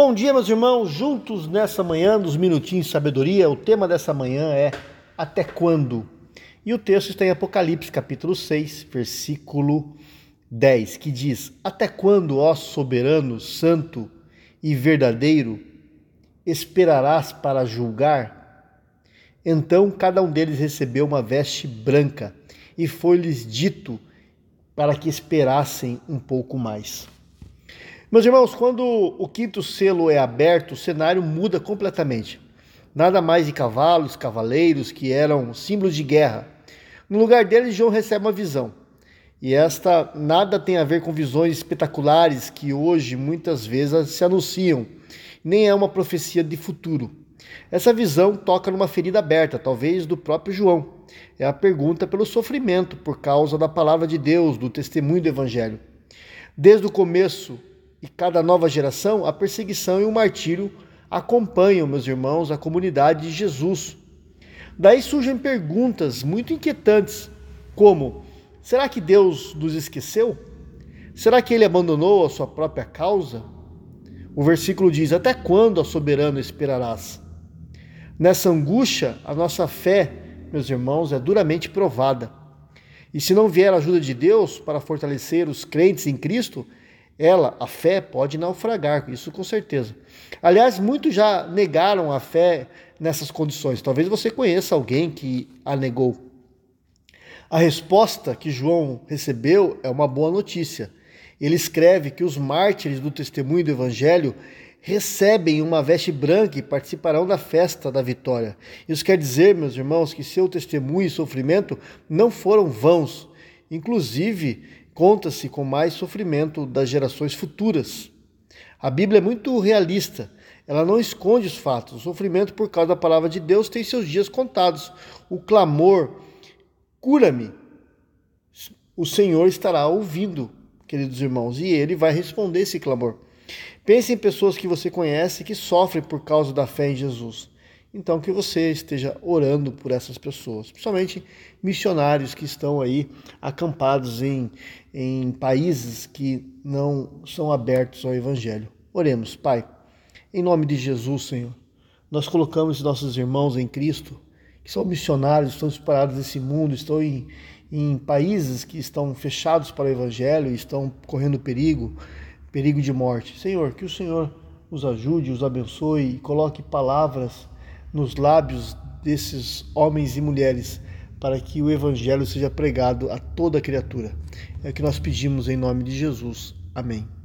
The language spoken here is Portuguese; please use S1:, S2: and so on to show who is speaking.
S1: Bom dia, meus irmãos, juntos nessa manhã, dos minutinhos de sabedoria. O tema dessa manhã é Até quando? E o texto está em Apocalipse, capítulo 6, versículo 10, que diz: Até quando, ó soberano, santo e verdadeiro, esperarás para julgar? Então cada um deles recebeu uma veste branca, e foi-lhes dito para que esperassem um pouco mais. Meus irmãos, quando o quinto selo é aberto, o cenário muda completamente. Nada mais de cavalos, cavaleiros, que eram símbolos de guerra. No lugar deles, João recebe uma visão. E esta nada tem a ver com visões espetaculares que hoje muitas vezes se anunciam, nem é uma profecia de futuro. Essa visão toca numa ferida aberta, talvez do próprio João. É a pergunta pelo sofrimento por causa da palavra de Deus, do testemunho do Evangelho. Desde o começo e cada nova geração, a perseguição e o martírio acompanham, meus irmãos, a comunidade de Jesus. Daí surgem perguntas muito inquietantes, como: será que Deus nos esqueceu? Será que ele abandonou a sua própria causa? O versículo diz: Até quando, a soberano, esperarás? Nessa angústia, a nossa fé, meus irmãos, é duramente provada. E se não vier a ajuda de Deus para fortalecer os crentes em Cristo, ela, a fé, pode naufragar, isso com certeza. Aliás, muitos já negaram a fé nessas condições. Talvez você conheça alguém que a negou. A resposta que João recebeu é uma boa notícia. Ele escreve que os mártires do testemunho do Evangelho recebem uma veste branca e participarão da festa da vitória. Isso quer dizer, meus irmãos, que seu testemunho e sofrimento não foram vãos. Inclusive, conta-se com mais sofrimento das gerações futuras. A Bíblia é muito realista. Ela não esconde os fatos. O sofrimento por causa da palavra de Deus tem seus dias contados. O clamor, cura-me, o Senhor estará ouvindo, queridos irmãos, e ele vai responder esse clamor. Pense em pessoas que você conhece que sofrem por causa da fé em Jesus. Então, que você esteja orando por essas pessoas, principalmente missionários que estão aí acampados em, em países que não são abertos ao Evangelho. Oremos, Pai, em nome de Jesus, Senhor. Nós colocamos nossos irmãos em Cristo, que são missionários, estão espalhados nesse mundo, estão em, em países que estão fechados para o Evangelho, estão correndo perigo, perigo de morte. Senhor, que o Senhor os ajude, os abençoe e coloque palavras nos lábios desses homens e mulheres para que o Evangelho seja pregado a toda criatura. É o que nós pedimos em nome de Jesus. Amém.